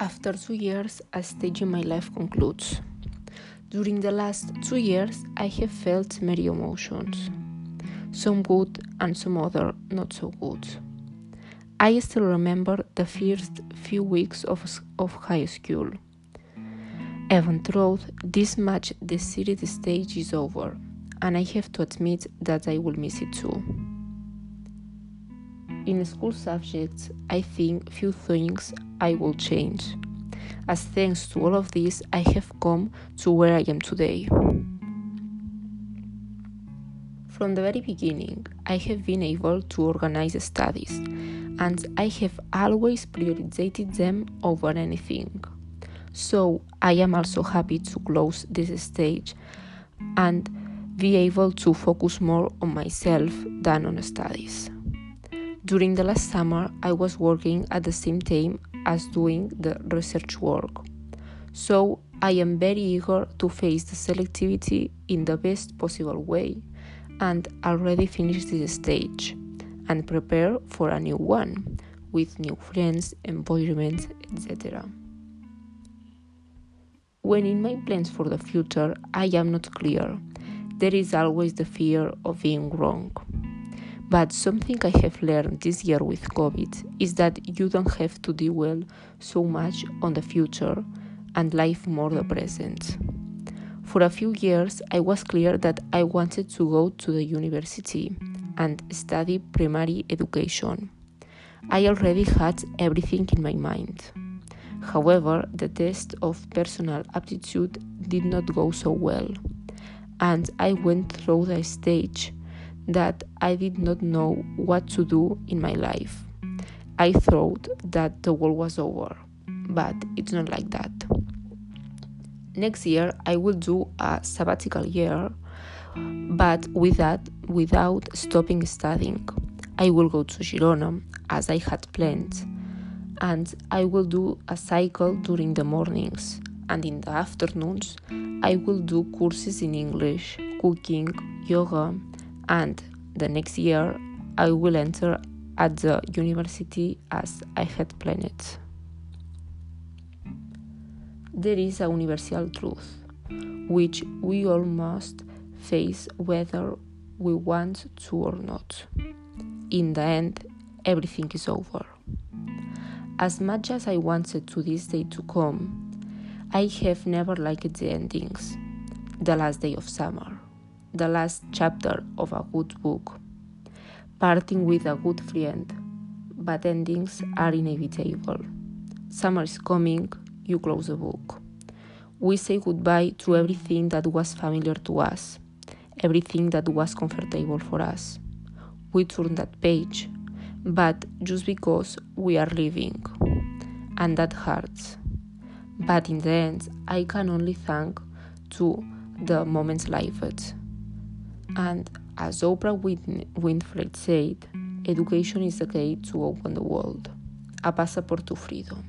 After two years, a stage in my life concludes. During the last two years, I have felt many emotions, some good and some other not so good. I still remember the first few weeks of, of high school. Even though this much the serious stage is over, and I have to admit that I will miss it too. In school subjects, I think few things I will change, as thanks to all of this, I have come to where I am today. From the very beginning, I have been able to organize studies, and I have always prioritized them over anything. So I am also happy to close this stage and be able to focus more on myself than on studies. During the last summer, I was working at the same time as doing the research work. So I am very eager to face the selectivity in the best possible way and already finished this stage and prepare for a new one with new friends, environment, etc. When in my plans for the future I am not clear, there is always the fear of being wrong. But something I have learned this year with COVID is that you don't have to dwell so much on the future and live more the present. For a few years, I was clear that I wanted to go to the university and study primary education. I already had everything in my mind. However, the test of personal aptitude did not go so well, and I went through the stage that I did not know what to do in my life. I thought that the world was over, but it's not like that. Next year, I will do a sabbatical year, but with that, without stopping studying. I will go to Girona as I had planned, and I will do a cycle during the mornings, and in the afternoons, I will do courses in English, cooking, yoga, and the next year I will enter at the university as I had planned. There is a universal truth which we all must face whether we want to or not. In the end, everything is over. As much as I wanted to this day to come, I have never liked the endings. The last day of summer the last chapter of a good book, parting with a good friend, but endings are inevitable. Summer is coming, you close the book. We say goodbye to everything that was familiar to us, everything that was comfortable for us. We turn that page, but just because we are leaving, and that hurts. But in the end, I can only thank to the moments lived and as Oprah Winfrey said, education is the key to open the world, a passport to freedom.